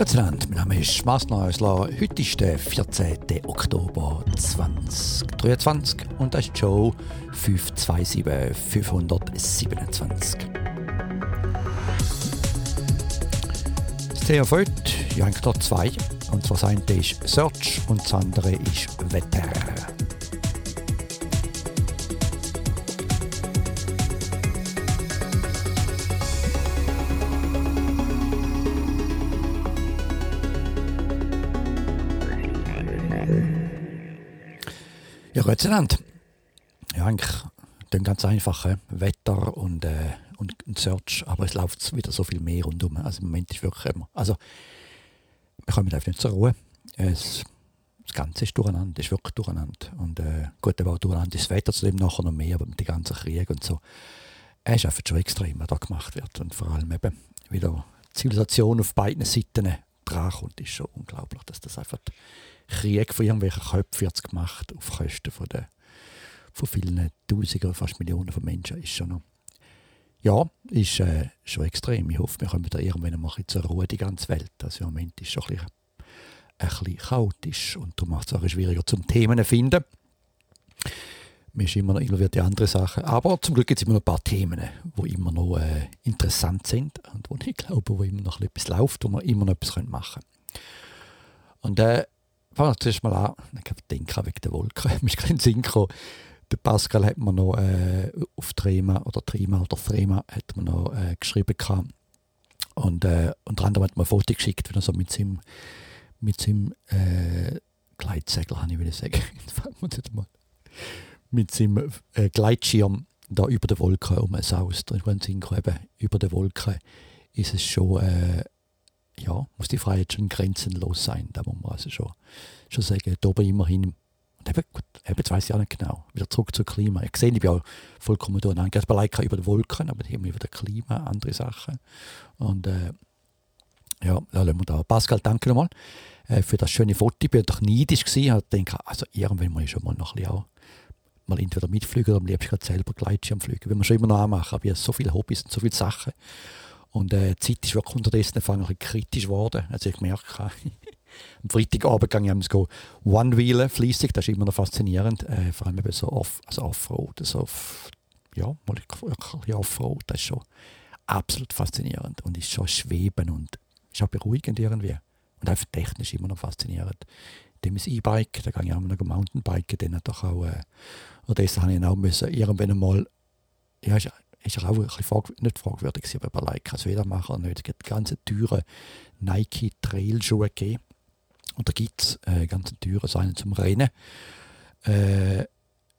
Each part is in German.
Grüezi mein Name ist Masner Häusler. Heute ist der 14. Oktober 2023 und das ist die Show 527 527. Das Thema von heute, ich habe hier zwei. Und zwar das eine ist Search und das andere ist Wetter. Ja, Gott. Ja, eigentlich dann ganz einfach äh, Wetter und, äh, und, Search, aber es läuft wieder so viel mehr rundum. Also im Moment ist wirklich immer. Also, wir kommen einfach nicht zur Ruhe. Es, das Ganze ist durcheinander, ist wirklich durcheinander. Und äh, gut, aber auch durcheinander ist das Wetter zu dem nachher noch mehr, aber mit dem ganzen Krieg und so. Es ist einfach schon extrem, was da gemacht wird. Und vor allem eben wieder Zivilisation auf beiden Seiten dran kommt, ist schon unglaublich, dass das einfach Krieg von irgendwelchen Köpfen jetzt gemacht auf Kosten von, der, von vielen Tausenden, fast Millionen von Menschen. Ist schon noch, ja, ist äh, schon extrem. Ich hoffe, wir kommen wieder irgendwann mal zur Ruhe, die ganze Welt. Also im Moment ist es schon ein bisschen, ein bisschen chaotisch und darum macht es auch schwieriger zum Themen zu finden. Man ist immer noch involviert in andere Sachen. Aber zum Glück gibt es immer noch ein paar Themen, die immer noch äh, interessant sind und wo ich glaube, wo immer noch etwas läuft, wo man immer noch etwas machen können. Und äh, fangen wir zuerst mal an. Ich denke wegen der Wolke. Mir ist kein Sinn gekommen. Der Pascal hat mir noch äh, auf Trema oder Trima oder Frema hat mir noch äh, geschrieben gehabt. Und äh, unter anderem hat mir ein Foto geschickt, wie er so mit seinem, mit seinem äh, Gleitsegel, habe ich will sagen. mit seinem äh, Gleitschirm da über der Wolke um saust. Ich bin eben über der Wolke ist es schon äh, ja, muss die Freiheit schon grenzenlos sein. Da muss man also schon, schon sagen, da oben immerhin. Und eben, gut, eben, jetzt weiss ich auch nicht genau. Wieder zurück zum Klima. Ich sehe, ich bin auch vollkommen durcheinander. Es bleibt über die Wolken, aber hier haben wir wieder Klima, andere Sachen. Und äh, ja, da lassen wir da. Pascal, danke nochmal äh, für das schöne Foto. Ich war doch neidisch. Ich denke, also irgendwann muss ich schon mal noch ein bisschen auch mal entweder mitfliegen oder am liebsten selber Gleitschirm fliegen. Wenn man schon immer noch anmachen, aber ich habe so viele Hobbys und so viele Sachen. Und äh, die Zeit ist wirklich unterdessen ein bisschen kritisch geworden. Also ich merke, am Freitagabend gehe ich go One-Wheelen fließig, das ist immer noch faszinierend. Äh, vor allem eben so off, also Offroad, so off, ja, mal wirklich Offroad, das ist schon absolut faszinierend und ist schon schweben und ist auch beruhigend irgendwie. Und einfach technisch immer noch faszinierend. Dem ist E-Bike, da gehe ich auch noch Mountainbiken, dann doch auch, äh, und das habe ich auch müssen, irgendwann einmal, ja, ist ist er auch ein frag nicht fragwürdig, aber bei Leica es wieder machen nicht. Es gibt ganz teure Nike Trail-Schuhe gegeben. Und da gibt es äh, ganz teure so einen zum Rennen. Äh,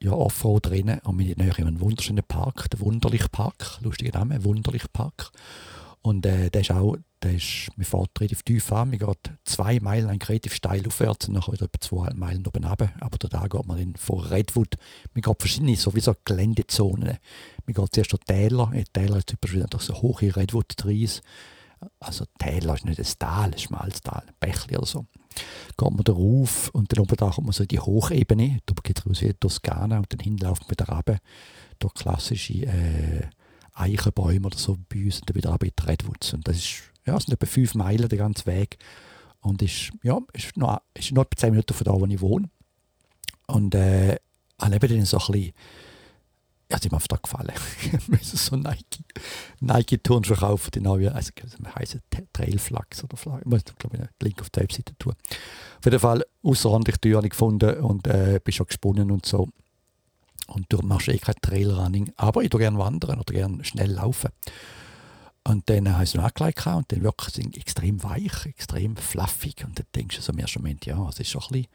ja, Offroad-Rennen. Und wir näher in einem wunderschönen Park, der Wunderlich Park. Lustiger Name, Wunderlich Park. Und äh, der ist auch, der ist, man fährt relativ tief an, man geht zwei Meilen lang relativ steil aufwärts und nachher wieder etwa zweieinhalb Meilen oben runter. Aber da geht man dann vor Redwood, man geht verschiedene sowieso Geländezonen. Man geht zuerst durch Täler, in Täler ist typisch durch so hohe Redwood-Trees. Also Täler ist nicht ein Tal, ein schmales Tal, ein Bächli oder so. Geht man da rauf und dann oben da kommt man so in die Hochebene, da geht es raus in Toskana und dann hinten läuft man wieder runter durch klassische äh, Eichenbäume oder so bei uns und dann wieder runter in die Redwoods. Und das ist, ja, sind etwa fünf Meilen der ganze Weg und ist, ja, ist noch, ist noch etwa zehn Minuten von da, wo ich wohne. Und äh, eben dann so ein bisschen ja, sie mir oft gefallen. ich müssen so Nike, Nike Turnschuhe kaufen, die neue, also heißen Trailflax oder Flax. Ich muss glaube ich einen Link auf der Webseite tun. Auf jeden Fall außerordentlich teuer gefunden und äh, bin schon gesponnen und so. Und du machst eh kein Trailrunning, aber ich tue gerne wandern oder gerne schnell laufen. Und dann habe ich es angelegt und dann wirklich sind extrem weich, extrem fluffig. Und dann denkst du so im ersten Moment, ja, es ist schon ein bisschen,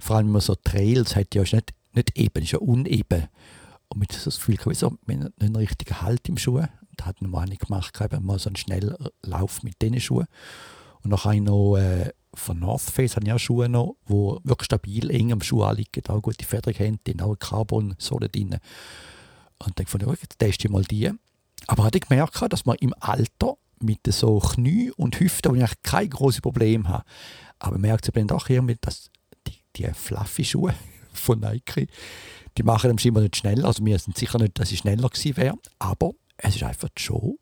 vor allem wenn man so Trails hat, ja, ist nicht, nicht eben, ist ja uneben. Und mit so das Gefühl, ich so, nicht einen richtigen Halt im Schuh. Und hat noch nicht gemacht, mal so einen Schnelllauf mit diesen Schuhen. Und noch äh, von North Face habe ich auch Schuhe noch, die wirklich stabil eng am Schuh anliegen, auch gute Federung haben, die haben auch Carbon-Sohle drin. Und dann fand ich, jetzt teste ich mal die. Aber hatte ich gemerkt, dass man im Alter mit so Knie und Hüften, wo ich eigentlich kein großes Problem habe, aber merkt eben doch irgendwie, dass die, die fluffy Schuhe von Nike, die machen dem scheinbar nicht schneller. Also wir sind sicher nicht, dass ich schneller gewesen wäre. Aber es ist einfach schon,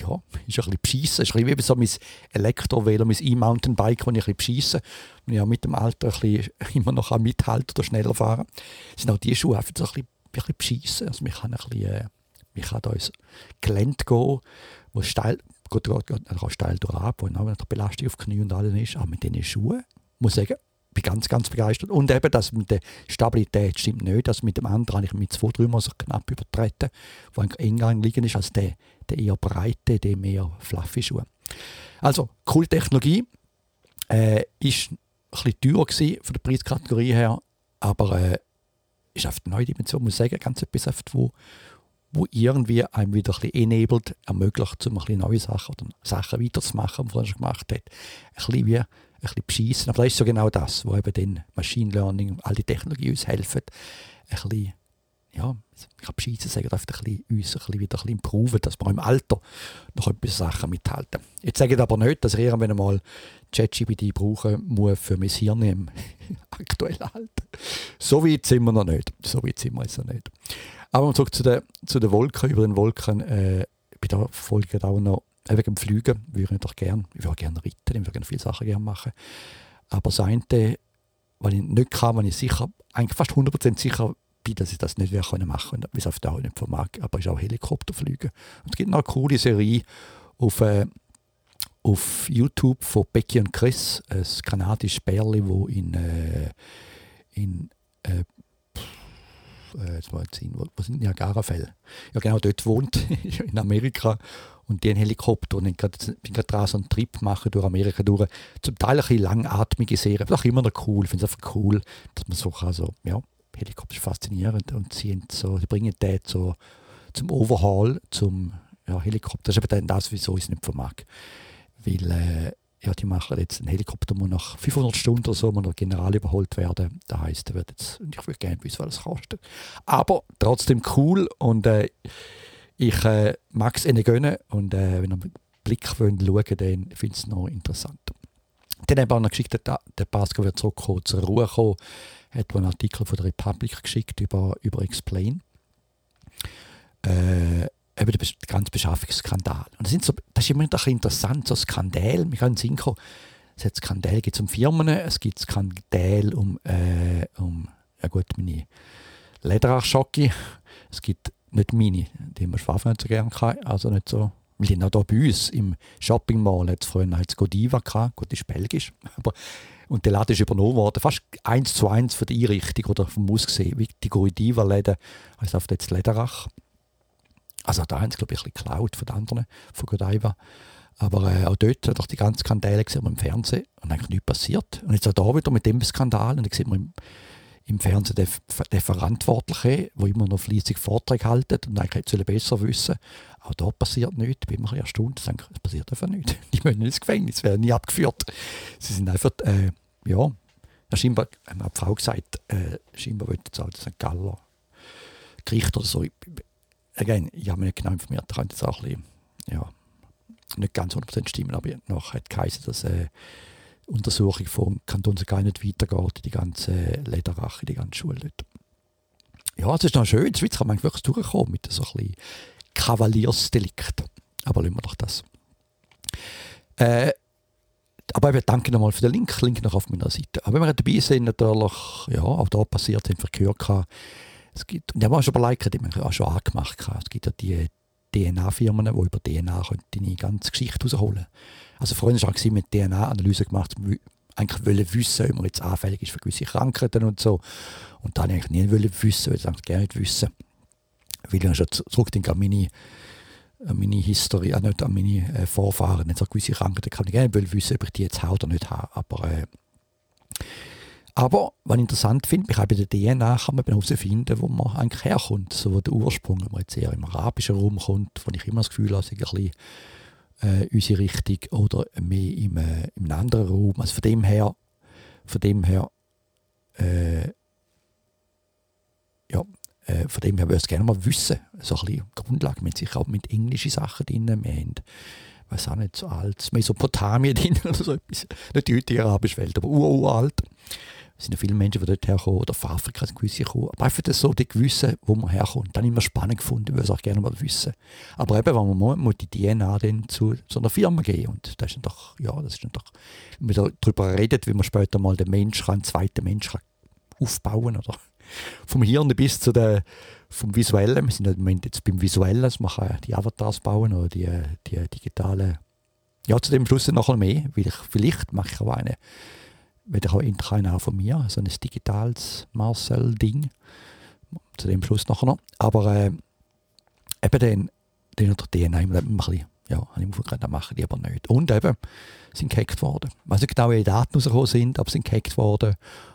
ja, ist ein bisschen beschissen. Ist ein bisschen wie so mein Elektrovelo, mein E-Mountainbike, das ich ein bisschen und auch mit dem Alter ein bisschen immer noch mithalten oder schneller fahren sind auch die Schuhe einfach so ein bisschen, bisschen beschissen. Also man kann ein bisschen, äh, man kann da ins Gelände gehen, wo steil, geht, geht, geht, steil durchab, wo auch eine Belastung auf Knie und alles ist, aber mit diesen Schuhen, muss ich sagen, bin ganz, ganz begeistert. Und eben, das mit der Stabilität stimmt nicht. Also mit dem anderen habe ich mit zwei, drei Mal so knapp übertreten, wo eigentlich enger liegen ist als der, der eher breite, der mehr fluffy Schuhe. Also, coole Technologie. Äh, ist ein bisschen teurer gewesen von der Preiskategorie her, aber äh, ist auf der neue Dimension, muss ich sagen, ganz etwas, wo, wo irgendwie einem wieder ein bisschen enabled, ermöglicht, um ein bisschen neue Sachen oder Sachen weiterzumachen, die man schon gemacht hat. Ein bisschen wie bisschen beschissen. Aber das ist so genau das, wo eben dann Machine Learning und all die Technologie uns helfen, ein bisschen, ja, ich kann beschissen sagen, einfach ein bisschen, uns ein bisschen wieder ein bisschen improven, dass wir im Alter noch bisschen Sachen mithalten. Jetzt sage ich aber nicht, dass ich irgendwann mal ChatGPT brauchen muss für mein Hirn im aktuellen Alter. So weit sind wir noch nicht. So weit sind wir jetzt nicht. Aber zurück zu den, zu den Wolken. Über den Wolken äh, bei der Folge auch noch wegen dem Fliegen würde ich doch gerne, ich würde gerne reiten, ich würde gerne viele Sachen gerne machen. Aber das eine, was ich nicht kann, was ich sicher, eigentlich fast 100% sicher bin, dass ich das nicht machen können, weil ich es auf Dauer nicht vermag, aber ist auch Helikopterfliegen. Und es gibt noch eine coole Serie auf, äh, auf YouTube von Becky und Chris, ein kanadisches Bärli, wo in, äh, in äh, äh, jetzt mal sehen, wo, wo sind Niagara-Fälle? Ja, genau, dort wohnt, in Amerika und die einen Helikopter und ich bin gerade dran, so einen Trip machen durch Amerika durch. Zum Teil ein bisschen langatmige Serie, aber auch immer noch cool. Ich finde es einfach cool, dass man so kann, so, ja, Helikopter ist faszinierend und sie, so, sie bringen den so zum Overhaul, zum ja, Helikopter. Das ist eben das, wieso ich es nicht vermag. Weil, äh, ja, die machen jetzt einen Helikopter, der nach 500 Stunden oder so muss General überholt werden. Das heisst, wird jetzt, ich würde gerne wissen, was das kostet. Aber trotzdem cool und äh, ich äh, mag es ihnen gönnen und äh, wenn ihr einen Blick wollt, dann finde ich es noch interessant. Dann habe ich auch noch geschickt, der, der Pascal wird zurückkommen, zur Ruhe kommen, hat einen Artikel von der Republic geschickt über, über Explain. Äh, eben der ganze Beschaffungsskandal. Und das, sind so, das ist immer ein interessant, so Skandal. Wir können kommen. Es hat Skandale um Firmen, es gibt Skandale um, äh, um ja gut, meine Lederachschocke. Es gibt nicht meine, die haben wir Schwafen nicht so gerne gehabt, also nicht so. Wir sind auch hier bei uns im Shopping Mall, hat es früher hat's Godiva gehabt, gut, ist belgisch, aber und der Laden ist übernommen worden, fast eins zu eins von der Einrichtung oder vom Aussehen, wie die Godiva-Läden, also auf jetzt Lederach. Also da haben sie, glaube ich, ein geklaut von den anderen, von Godiva. Aber äh, auch dort hat die ganzen Skandale gesehen im Fernsehen und eigentlich nichts passiert. Und jetzt auch da wieder mit dem Skandal und dann sieht man im Fernsehen der, der Verantwortliche, der immer noch fleissig Vorträge halten und eigentlich sollen besser wissen. Auch da passiert nichts. Ich bin erstaunt. Ich denke, es passiert einfach nichts. Die müssen ins Gefängnis, werden nie abgeführt. Sie sind einfach, äh, ja, scheinbar, haben eine Frau gesagt, äh, scheinbar wollte jetzt auch St. Galler Gericht oder so. Again, ich habe nicht genau informiert, da könnte jetzt auch ein bisschen, ja, nicht ganz 100% stimmen, aber noch hat geheißen, dass äh, Untersuchung vom Kanton gar nicht weitergeht, die ganze Lederrache, die ganze Schule dort. Ja, es ist noch schön, in der Schweiz kann man wirklich durchkommen mit so ein bisschen Kavaliersdelikt. Aber lassen wir doch das. Äh, aber ich danke nochmal für den Link, Link noch auf meiner Seite. Aber wenn wir dabei sind, natürlich, ja, auch da passiert, haben wir gehört, es gibt, haben auch schon überlegt, die haben auch schon angemacht, es gibt ja die DNA-Firmen, die über DNA deine ganze Geschichte rausholen. Also vorhin war es mit DNA-Analyse gemacht, eigentlich wollen wissen, ob man jetzt anfällig ist für gewisse Krankheiten und so. Und dann eigentlich nie wissen, weil ich gerne nicht wissen. Weil ich schon zurückdenke an meine, an meine Historie, auch nicht an meine äh, Vorfahren. Nicht so gewisse Krankheiten kann ich gerne wissen, ob ich die jetzt habe oder nicht habe. Aber, äh, aber was ich interessant finde, ich habe bei der DNA kann man herausfinden, wo man eigentlich herkommt. So wo der Ursprung, wenn man jetzt eher im arabischen Raum kommt, wo ich immer das Gefühl habe, ein bisschen äh, unsere Richtung oder mehr im, äh, im anderen Raum. Also von dem her, von dem her, äh, ja, äh, von dem her würde ich gerne mal wissen, so ein bisschen Grundlage, mit sich auch mit englischen Sachen drin, wir haben, weiß auch nicht, so alt, Mesopotamien drin oder so etwas, nicht die heutige arabische Welt, aber uralt. Es sind ja viele Menschen, die dort herkommen, oder von Afrika sind gewisse gekommen. Aber einfach das so die Gewisse, wo man herkommt. Dann immer spannend gefunden, würde es auch gerne mal wissen. Aber eben, wenn man muss, die DNA dann zu so einer Firma gehen. Und das ist doch, ja, das ist doch, wenn man darüber redet, wie man später mal den Mensch einen zweiten Mensch kann aufbauen oder vom Hirn bis zu der, vom Visuellen. Wir sind im Moment jetzt beim Visuellen, also man die Avatars bauen oder die, die digitalen. Ja, zu dem Schluss noch mehr, weil ich, vielleicht mache ich auch eine werde ich auch auch von mir, so ein digitales Marcel-Ding. Zu dem Schluss nachher noch. Aber äh, eben den, den oder den haben wir ein bisschen, ja, habe ich mir das machen die aber nicht. Und eben, sind gehackt worden. Ich weiß nicht genau, wie Daten rausgekommen sind, aber sind gehackt worden.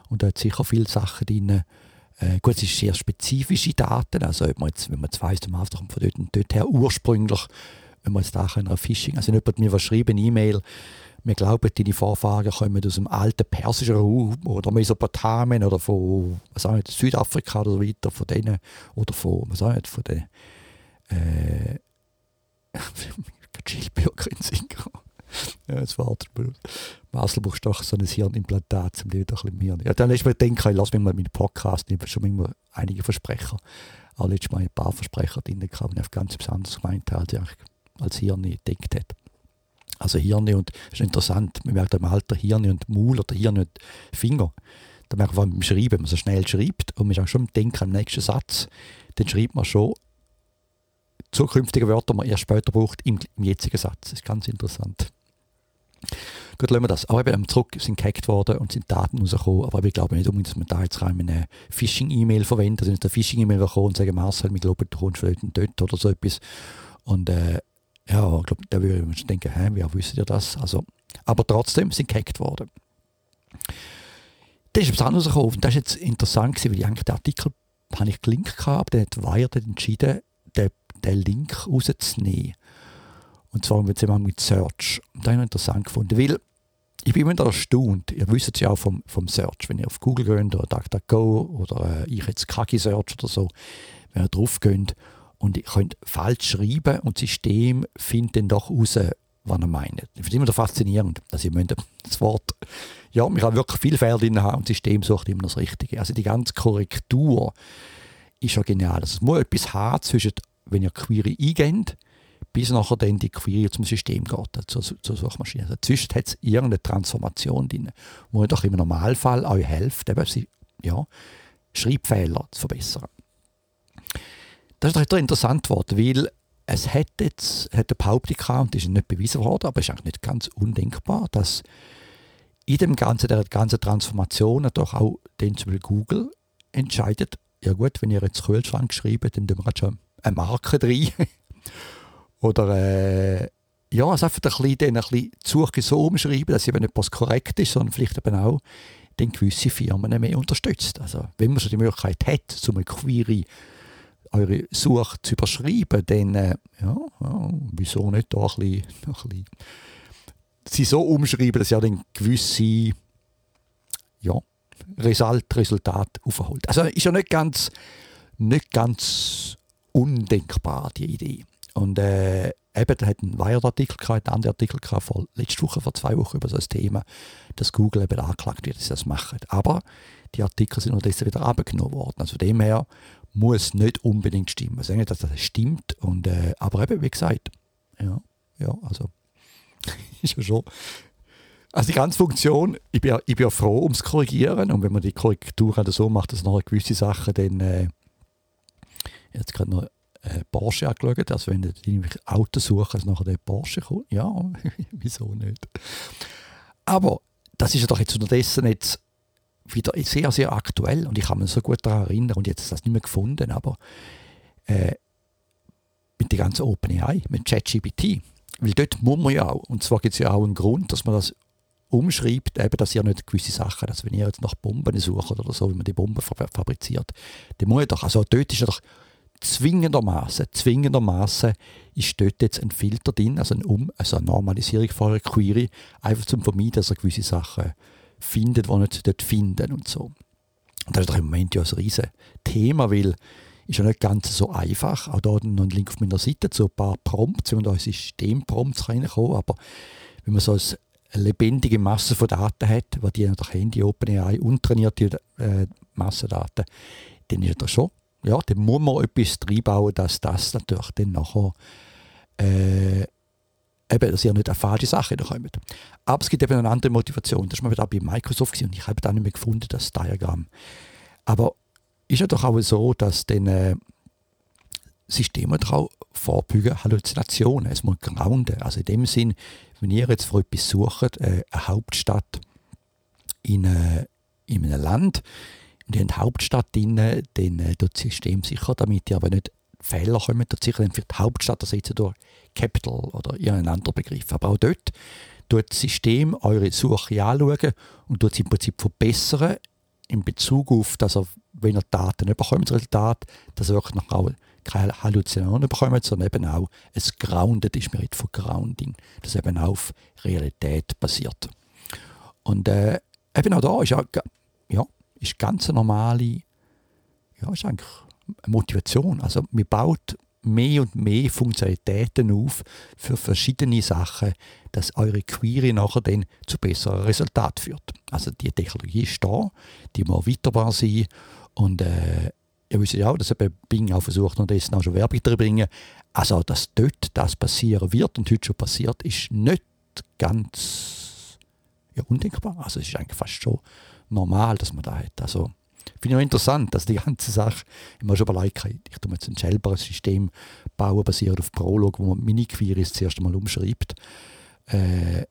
Und da hat sicher viele Sachen drin. Äh, gut, es sind sehr spezifische Daten. Also, ob man jetzt, wenn man jetzt weiss, man von dort, dort her ursprünglich, wenn man jetzt da einer Phishing, also wenn jemand mir was schreibt, eine E-Mail, wir glauben, deine Vorfahren kommen aus dem alten persischen Raum oder Mesopotamien oder von was auch nicht, Südafrika oder so weiter, von denen, oder von, was auch nicht, von den äh, Schildbürger in Singapur. Ja, man. Marcel brauchst doch so ein Hirnimplantat, um dir doch ein bisschen mehr. Ja, dann lässt man denken, ich lasse mich mal meinen Podcast, ich habe schon immer einige Versprecher, auch letztes Mal ein paar Versprecher drin gehabt, die ich ganz besonders gemeint habe, als ich als Hirn gedacht hätte. Also Hirne und, das ist interessant, man merkt im Alter Hirne und Maul oder Hirne und Finger. Da merkt man beim Schreiben, wenn man so schnell schreibt und man ist auch schon am Denken am nächsten Satz, dann schreibt man schon zukünftige Wörter, die man erst später braucht, im, im, jetzigen Satz. Das ist ganz interessant. Gut, lassen wir das. Aber eben zurück sind gehackt worden und sind Daten rausgekommen. Aber ich glaube nicht unbedingt, dass man da jetzt rein eine Phishing-E-Mail verwendet. Also, wenn eine Phishing-E-Mail kommt und sagen, Marcel, wir glauben, du kommst vielleicht dort oder so etwas. Und äh, ja, ich glaube, da würde man denken, hä, wer wüsste ihr das? Also, aber trotzdem sind gehackt worden. Das ist etwas anderes gekommen. Das ist jetzt interessant weil ich den Artikel habe ich gelinkt gehabt, dann hat Wired entschieden, den, den Link rauszunehmen. Und zwar mit, mit Search. Und das habe ich interessant gefunden, weil ich bin immer erstaunt. Ihr wisst es ja auch vom, vom Search. Wenn ihr auf Google geht oder DuckDuckGo oder äh, ich jetzt Kaki Search oder so, wenn ihr drauf geht und ihr könnt falsch schreiben und das System findet dann doch raus, was ihr meint. Ich finde es immer faszinierend, dass ihr das Wort, ja, man kann wirklich viel Fehler drin haben und das System sucht immer das Richtige. Also die ganze Korrektur ist ja genial. Also es muss etwas haben zwischen, wenn ihr Query eingebt, bis nachher dann die Query zum System geht, zur, zur Suchmaschine. Also dazwischen hat es irgendeine Transformation drin, wo ihr doch im Normalfall euch hilft, eben, ja, Schreibfehler zu verbessern. Das ist doch interessant geworden, weil es hat jetzt eine Behauptung gehabt, und ist nicht bewiesen worden, aber es ist eigentlich nicht ganz undenkbar, dass in dem ganzen, der ganzen Transformation doch auch den zum Beispiel Google entscheidet, ja gut, wenn ihr jetzt Kühlschrank schreibt, dann tun wir schon eine Marke drin. Oder äh, ja, also einfach ein bisschen, ein bisschen so umschreiben, dass eben etwas korrekt ist, sondern vielleicht eben auch den gewisse Firmen mehr unterstützt. Also wenn man schon die Möglichkeit hat, so eine Query eure Suche zu überschreiben, dann äh, ja, ja, wieso nicht da ein bisschen, ein bisschen sie so umschreiben, dass ihr dann gewisse ja, Result, Resultat aufholt. Also ist ja nicht ganz, nicht ganz undenkbar, die Idee. Und äh, eben, da hat ein Wired-Artikel ein anderer Artikel vor, letzte Woche, vor zwei Wochen über so ein Thema, dass Google eben angeklagt wird, dass sie das machen. Aber die Artikel sind unterdessen wieder abgenommen worden. Also von dem her muss nicht unbedingt stimmen. Ich sage dass das stimmt, und, äh, aber eben, wie gesagt, ja, ja also ist ja schon. Also die ganze Funktion, ich bin, ich bin ja froh ums Korrigieren und wenn man die Korrektur halt so macht, dass nachher gewisse Sachen dann, äh, jetzt gerade noch äh, Porsche angeschaut, also wenn du irgendwelche Autos suchst, dass nachher der Porsche kommt, ja, wieso nicht. Aber das ist ja doch jetzt unterdessen jetzt wieder sehr, sehr aktuell. Und ich kann mich so gut daran erinnern. Und jetzt ist das nicht mehr gefunden, aber äh, mit der ganzen OpenAI, mit ChatGPT, weil dort muss man ja auch, und zwar gibt es ja auch einen Grund, dass man das umschreibt, eben, dass ihr nicht gewisse Sachen, dass wenn ihr jetzt nach Bomben sucht oder so, wie man die Bomben fabriziert, dann muss ich doch, also dort ist ja doch zwingendermaßen, zwingendermaßen ist dort jetzt ein Filter drin, also, ein um, also eine Normalisierung von eurer Query, einfach zum Vermeiden, dass ihr gewisse Sachen findet, die nicht dort finden und so. Und das ist doch im Moment ja ein riesiges Thema, weil ist ja nicht ganz so einfach. Auch da noch ein Link auf meiner Seite zu ein paar Prompts, wenn man da in Systemprompts reinkommen. Aber wenn man so ein eine lebendige Masse von Daten hat, die die natürlich Handy, OpenAI, untrainierte äh, Massendaten, dann ist das schon, ja, dann muss man etwas reinbauen, dass das natürlich dann nachher äh, eben, dass ihr nicht eine falsche Sache kommt. Aber es gibt eben eine andere Motivation. Das war mal bei Microsoft und ich habe da nicht mehr gefunden, das Diagramm. Aber ist ja doch auch so, dass dann äh, Systeme auch vorbeugen Halluzinationen. Es muss grounden. Also in dem Sinn, wenn ihr jetzt für etwas sucht, äh, eine Hauptstadt in, äh, in einem Land, und ihr habt Hauptstadt drin, dann äh, das System sicher, damit ihr aber nicht Fehler kommen, dort sicher dann für die Hauptstadt ersetzen durch Capital oder irgendein anderer Begriff. Aber auch dort tut das System eure Suche anschauen und tut es im Prinzip verbessern in Bezug auf, dass ihr, wenn ihr Daten bekommt, das Resultat, dass ihr wirklich noch auch keine Halluzinationen bekommt, sondern eben auch es grounded ist. Wir reden von Grounding, das eben auf Realität basiert. Und äh, eben auch da ist ja, ja ist ganz normale, ja, ist eigentlich Motivation. Also man baut mehr und mehr Funktionalitäten auf für verschiedene Sachen, dass eure Query nachher dann zu besseren Resultaten führt. Also die Technologie ist da, die muss weiterbar sein und äh, ihr wisst ja auch, dass eben Bing auch versucht, und das auch schon Werbung zu bringen. Also, dass dort das passieren wird und heute schon passiert, ist nicht ganz ja, undenkbar. Also, es ist eigentlich fast schon normal, dass man da hat. Also, finde ich auch interessant, dass die ganze Sache, ich habe schon überlegt, ich tue jetzt ein selber System bauen, basiert auf Prolog, wo man Mini-Queries zuerst einmal umschreibt. Äh,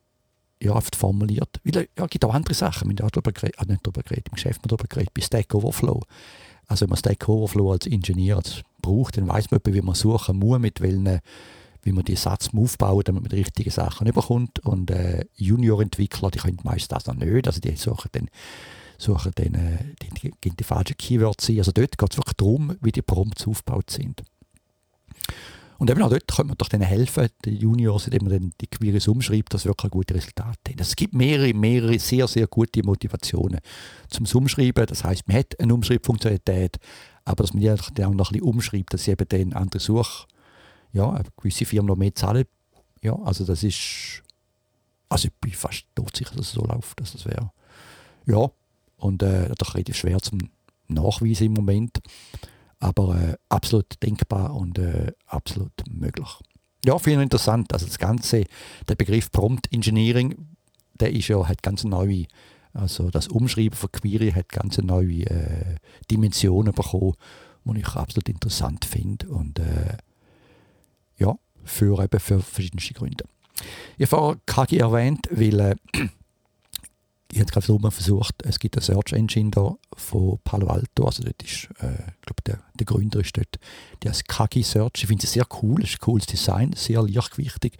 ja, oft formuliert. Weil, ja, es gibt auch andere Sachen, wir haben auch darüber geredet, äh, nicht darüber geredet, im Geschäft darüber geredet, bei Stack Overflow. Also wenn man Stack Overflow als Ingenieur braucht, dann weiß man, wie man suchen muss, mit welchen, wie man die Satz aufbauen, damit man die richtigen Sachen bekommt. Und äh, Junior-Entwickler, die können meist das noch nicht. Also die suchen dann, suchen dann äh, die, die, die falschen Keywords ein. Also dort geht es wirklich darum, wie die Prompts aufgebaut sind. Und eben auch dort könnte man doch denen helfen, den Juniors, indem man dann die Queries umschreibt, dass wirklich gute Resultate haben. Es gibt mehrere, mehrere sehr, sehr gute Motivationen zum Umschreiben. Das heißt, man hat eine Umschreibfunktionalität, aber dass man die auch noch ein bisschen umschreibt, dass sie eben dann andere Such, ja, gewisse Firmen noch mehr zahlen. Ja, also das ist, also ich bin fast sicher, dass es so läuft, dass das wäre. Ja, und äh, doch relativ schwer zum Nachweisen im Moment aber äh, absolut denkbar und äh, absolut möglich. Ja, ich interessant. Also das Ganze, der Begriff Prompt Engineering, der ist ja, hat ganz neue, also das Umschreiben von Query hat ganz neue äh, Dimensionen bekommen, die ich absolut interessant finde und äh, ja, für eben für verschiedenste Gründe. Ich habe vorher KG erwähnt, weil äh, ich habe gerade mal versucht, es gibt eine Search Engine da von Palo Alto, also dort ist, äh, ich der, der Gründer ist dort, der heißt Kagi Search. Ich finde es sehr cool, es ist ein cooles Design, sehr leichtgewichtig.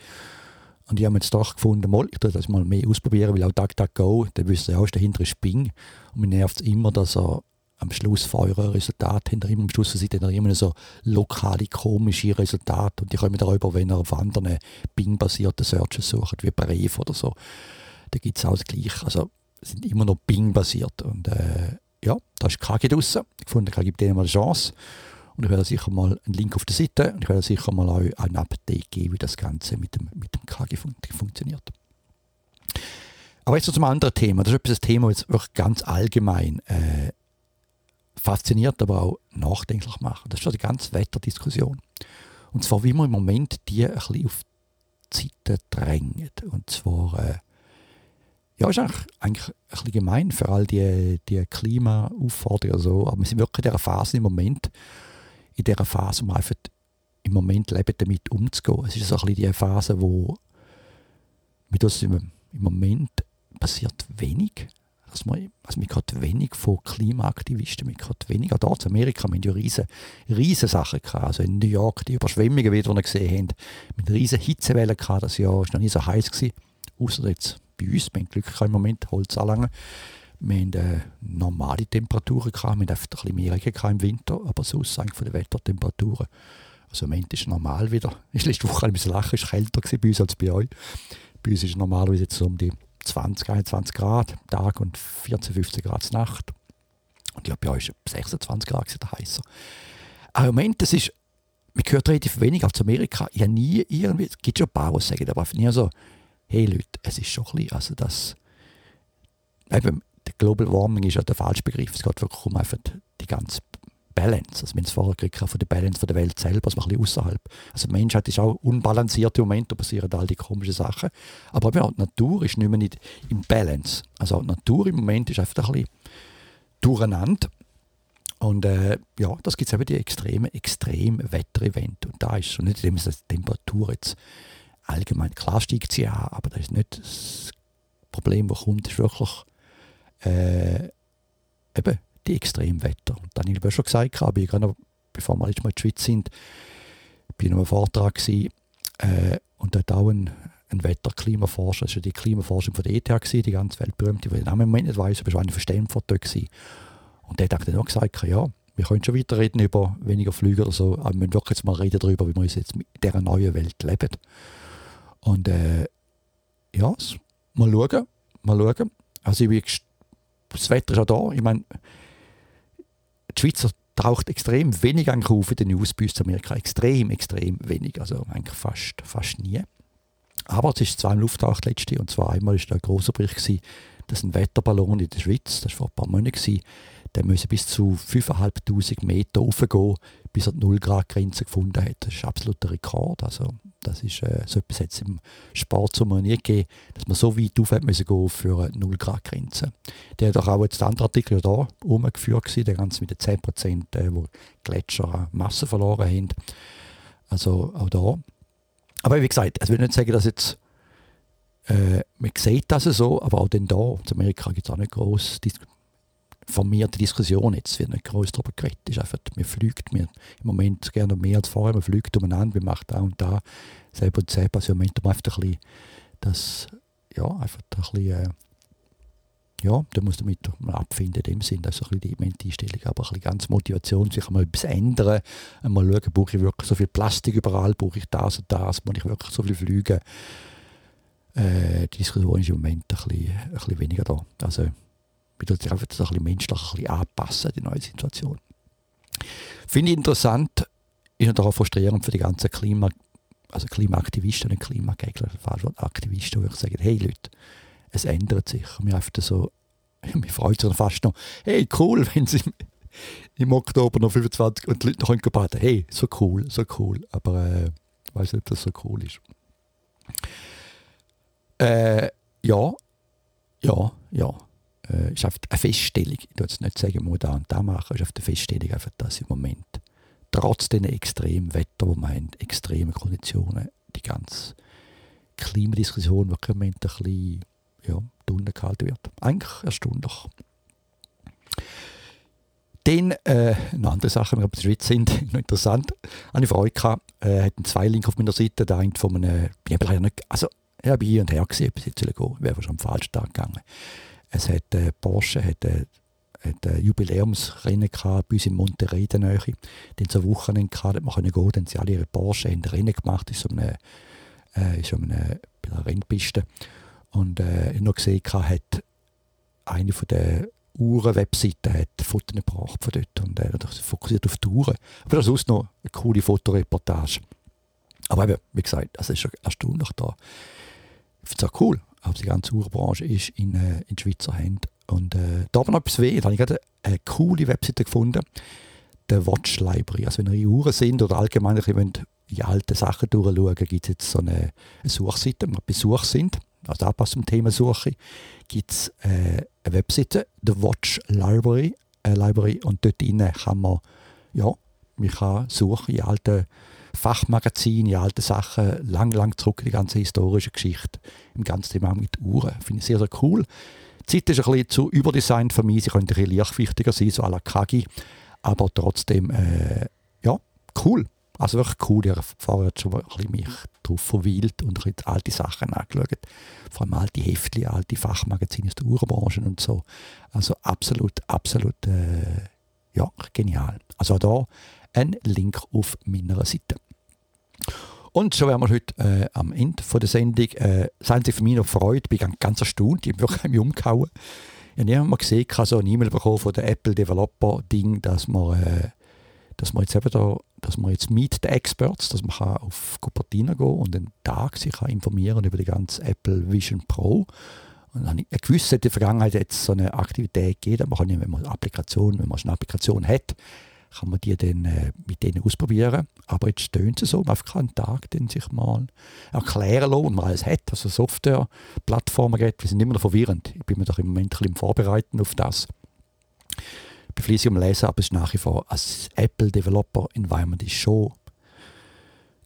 Und ich habe jetzt doch gefunden, mal, ich das mal mehr ausprobieren, weil auch DuckDuckGo, der wüsste ja auch, dahinter ist Bing. Und mir nervt es immer, dass er am Schluss von euren hinter ihm, am Schluss sieht er immer so lokale, komische Resultate und die kommen darüber, wenn er auf anderen Bing-basierten Searches sucht, wie Brave oder so. Da gibt es auch das Gleiche. Also sind immer noch Bing-basiert. Und äh, ja, da ist KG draussen. Ich fand, ich gebe denen mal eine Chance. Und ich werde sicher mal einen Link auf der Seite und ich werde sicher mal auch ein Update geben, wie das Ganze mit dem, mit dem KG fun funktioniert. Aber jetzt zum anderen Thema. Das ist etwas, das Thema, das wirklich ganz allgemein äh, fasziniert, aber auch nachdenklich macht. Das ist die ganze Wetterdiskussion. Und zwar, wie man im Moment die ein bisschen auf die Seite drängt. Und zwar äh, ja, ist eigentlich, eigentlich ein bisschen gemein für all die, die Klimaaufforderungen. So. Aber wir sind wirklich in dieser Phase im Moment, in dieser Phase, um einfach im Moment leben, damit umzugehen. Es ist so ein bisschen die Phase, wo mit uns im, im Moment passiert wenig. Also man, also man hat wenig von Klimaaktivisten, man hat wenig, auch dort in Amerika, wir ja riesen Sachen gehabt. Also in New York, die Überschwemmungen, wie wir gesehen haben, mit riesen Hitzewellen gehabt, das Jahr war noch nie so heiß gewesen, außer jetzt bei uns, wir haben Glück im Moment, Holz anlangen. Wir haben äh, normale Temperaturen gehabt, wir hatten ein bisschen mehr Regen im Winter, aber sonst eigentlich von den Wettertemperaturen. Also im Moment ist normal wieder. Ich letzte Woche ein bisschen lachen, es war kälter bei uns als bei euch. Bei uns ist es normalerweise jetzt um die 20, 21 Grad Tag und 14, 15 Grad Nacht. Und ja, bei euch ist es 26 Grad heißer. Aber im Moment, das ist, man hört relativ wenig aus Amerika. Ich nie irgendwie, es gibt schon ein paar, die sagen, aber nie so, hey Leute, es ist schon ein bisschen, also das, eben, der Global Warming ist ja der falsche Begriff. Es geht wirklich um einfach die ganze Balance. Also wir haben es vorher gekriegt von der Balance der Welt selber, also ein bisschen außerhalb. Also die Menschheit ist auch unbalanciert im Moment, da passieren all die komischen Sachen. Aber ja, die Natur ist nicht mehr nicht im Balance. Also die Natur im Moment ist einfach ein bisschen durcheinander. Und äh, ja, das gibt es eben die extremen Extremwetterevents. Und da ist schon nicht, indem die Temperatur jetzt allgemein, klar steigt sie an, aber das ist nicht das Problem, das kommt, ist wirklich äh, eben die Extremwetter. Und dann habe ich schon gesagt, habe ich gerade bevor wir jetzt mal in die Schweiz sind, bin ich noch einem Vortrag gewesen, äh, und dort auch ein, ein Wetterklimaforscher, das war die Klimaforschung von der ETH, gewesen, die ganz weltberühmte, die ich den im Moment nicht weiss, aber es war einer von Stanford dort. Gewesen. Und der hat dann auch gesagt, ja, wir können schon weiter reden über weniger Flüge oder so, aber wir müssen wirklich jetzt mal reden darüber, wie wir uns jetzt in dieser neuen Welt leben. Und äh, ja, mal schauen, mal schauen. Also ich das Wetter ist auch da. Ich meine, die Schweizer taucht extrem wenig eigentlich auf in den News bei uns Amerika. Extrem, extrem wenig. Also eigentlich fast, fast nie. Aber es ist zweimal auftaucht letzte und zwar einmal ist da ein großer Bericht gewesen, dass ein Wetterballon in der Schweiz, das war vor ein paar Monaten, gewesen, der müsse bis zu 5'500 Meter raufgehen, bis er die 0 Grad Grenze gefunden hat. Das ist absoluter Rekord. Also das ist äh, so etwas jetzt im Sport so nie gegeben, dass man so weit auf müssen gehen für eine 0 Grad Grenze. Der hat auch jetzt der andere Artikel da umgeführt der ganze mit den 10 Prozent, äh, wo Gletscher Masse verloren haben. Also auch da. Aber wie gesagt, ich will nicht sagen, dass jetzt äh, man sieht das so, aber auch denn da, in Amerika gibt es auch nicht groß formierte Diskussion jetzt, wird nicht groß darüber geredet. ist einfach, man fliegt mir im Moment gerne mehr als vorher, man fliegt umeinander, man macht da und da, selber und selber. Also im Moment einfach ein bisschen, das, ja, einfach ein bisschen, äh, ja, da muss damit mal abfinden, in dem Sinn, das ist ein bisschen die Einstellung, aber ein bisschen ganz Motivation, sich mal etwas ändern, einmal schauen, brauche ich wirklich so viel Plastik überall, brauche ich das und das, muss ich wirklich so viel fliegen. Äh, die Diskussion ist im Moment ein bisschen, ein bisschen weniger da. Also, man tut sich einfach das ein bisschen menschlich ein bisschen anpassen, die neue Situation. Finde ich interessant, ist natürlich auch frustrierend für die ganzen Klima, also Klimaaktivisten und Klimagegner, Aktivisten, die sagen, hey Leute, es ändert sich. mir einfach so, mich freut es fast noch, hey cool, wenn sie im Oktober noch 25 und die Leute noch baden. Hey, so cool, so cool. Aber äh, ich weiß nicht, ob das so cool ist. Äh, ja, ja, ja äh, ist einfach eine Feststellung. Ich würde jetzt nicht sagen, man muss da und da machen, ist einfach eine Feststellung, einfach, dass im Moment trotz den extremen Wetter, wo man haben, extremen Konditionen, die ganze Klimadiskussion wirklich im Moment ein bisschen ja, gehalten wird. Eigentlich erstaunlich. Dann äh, eine andere Sache, wenn wir in der Schweiz sind, noch interessant. Eine Freude gehabt, äh, hatten zwei Links auf meiner Seite. Der eine von einem, ich habe leider nicht, also ich habe hin und her gesehen, bis jetzt gehen, wäre schon am falschen Tag gegangen. Es hat äh, Porsche hat, äh, hat ein Jubiläumsrennen gehabt, bei uns in Monterrey in der Nähe. So Wochenende gehabt, man konnte gehen, dann sind alle ihre Porsche haben Rennen gemacht in so einer, äh, in so einer, bei einer Rennpiste. Und äh, ich noch gesehen, hat eine von der Uhren-Webseiten hat Fotos gebracht von dort und äh, fokussiert auf die Uhren. Aber das ist noch eine coole Fotoreportage. Aber eben, wie gesagt, das ist schon erstaunlich da. Ich finde es auch cool aber die ganze Uhrenbranche ist in, äh, in Schweizer Händen. Und äh, da aber noch etwas weh, da habe ich gerade eine coole Webseite gefunden, der Watch Library. Also wenn ihr in Uhren sind oder allgemein in alte Sachen durchschauen, gibt es jetzt so eine, eine Suchseite, wenn wir Besuch sind, also auch zum Thema Suche, gibt es äh, eine Webseite, der Watch Library, äh, Library und dort kann man, ja, man kann suchen in alten Fachmagazin, in alten Sachen, lang, lang zurück, die ganze historische Geschichte im ganzen Thema mit Uhren. Finde ich sehr, sehr cool. Die Zeit ist ein bisschen zu überdesignt für mich, sie könnte ein bisschen leichtwichtiger sein, so à la Kagi, aber trotzdem, äh, ja, cool. Also wirklich cool, ich vorher schon ein bisschen mich drauf verweilt und ein bisschen alte Sachen angeschaut. Vor allem alte Heftchen, alte Fachmagazine aus der Uhrenbranche und so. Also absolut, absolut, äh, ja, genial. Also auch da ein Link auf meiner Seite. Und so wären wir heute äh, am Ende von der Sendung. Äh, seien Sie für mich noch Freude, ich bin ganz erstaunt, ich bin wirklich mich umgehauen. Ich habe niemand mal gesehen, ich so eine E-Mail bekommen von der Apple Developer Ding, dass man, äh, dass man jetzt eben da dass man jetzt Meet the Experts, dass man kann auf Cupertino gehen und einen Tag sich kann informieren über die ganze Apple Vision Pro. Und dann ich gewusst, in der Vergangenheit jetzt so eine Aktivität gegeben, man kann wenn man eine Applikation, wenn man eine Applikation hat, kann man die dann äh, mit denen ausprobieren. Aber jetzt stehen sie so, man einfach einen Tag den sich mal erklären lassen und man alles hat. Also Software-Plattformen geht, die sind immer noch verwirrend. Ich bin mir doch im Moment ein bisschen Vorbereiten auf das. Ich bin fließig am Lesen, aber es ist nach wie vor als Apple Developer Environment ist schon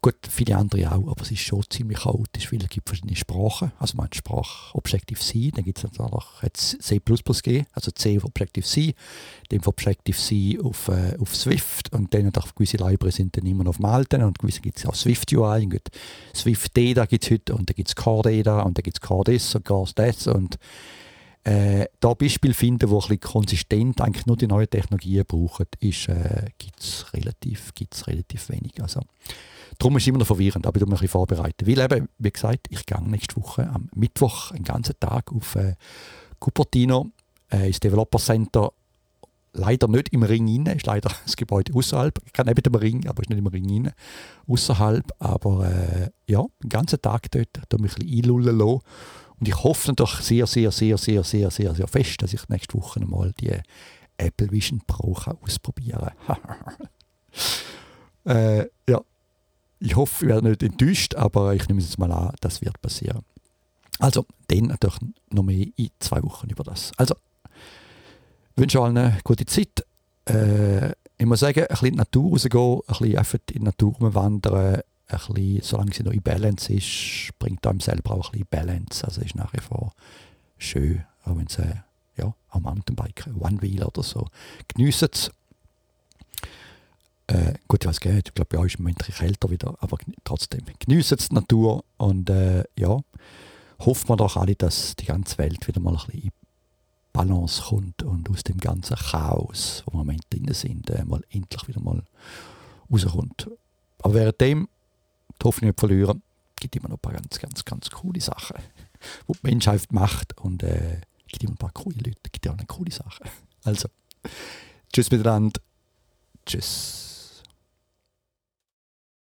Gut, viele andere auch, aber es ist schon ziemlich chaotisch, weil es gibt verschiedene Sprachen. Also man hat Sprache Objective-C, dann gibt es natürlich C++ gegeben, also C auf Objective-C, dann von Objective-C auf, äh, auf Swift und dann auch gewisse Libraries sind dann immer noch auf dem Alten und gewisse gibt es auch Swift-UI und Swift-Data gibt es heute und dann gibt es Core-Data und dann gibt es Core-This und Core-Das und äh, da Beispiel finden, wo ein bisschen konsistent eigentlich nur die neuen Technologien brauchen, äh, gibt es relativ, relativ wenig. Also, Darum ist es immer noch verwirrend, aber ich mich ein vorbereiten. Weil eben, wie gesagt, ich gehe nächste Woche am Mittwoch einen ganzen Tag auf äh, Cupertino äh, ins Developer Center. Leider nicht im Ring rein, ist leider das Gebäude außerhalb. Ich kann neben dem Ring, aber ist nicht im Ring rein. Außerhalb, aber äh, ja, den ganzen Tag dort, da mich ein bisschen einlullen lassen. Und ich hoffe natürlich sehr, sehr, sehr, sehr, sehr, sehr, sehr fest, dass ich nächste Woche mal die Apple Vision Pro ausprobieren kann. äh, ja, ich hoffe, ich werde nicht enttäuscht, aber ich nehme es jetzt mal an, das wird passieren. Also, dann natürlich noch mehr in zwei Wochen über das. Also, ich wünsche allen eine gute Zeit. Äh, ich muss sagen, ein bisschen in die Natur rausgehen, ein bisschen einfach in die Natur wandern, ein bisschen, solange sie noch in Balance ist, bringt einem selber auch ein bisschen Balance. Also ist nach wie vor schön, auch wenn es äh, ja, am Mountainbike, One-Wheel oder so. Geniessen es. Äh, gut, was geht. Ich glaube, bei euch ist es Moment kälter wieder, aber trotzdem. Geniessen die Natur und äh, ja, hoffen wir doch alle, dass die ganze Welt wieder mal ein bisschen in Balance kommt und aus dem ganzen Chaos, wo wir im Moment drin sind, äh, mal endlich wieder mal rauskommt. Aber währenddem die Hoffnung nicht verlieren, gibt immer noch ein paar ganz, ganz, ganz coole Sachen, die die Menschheit macht und äh, gibt immer ein paar coole Leute, gibt auch eine coole Sache. Also, tschüss miteinander, tschüss.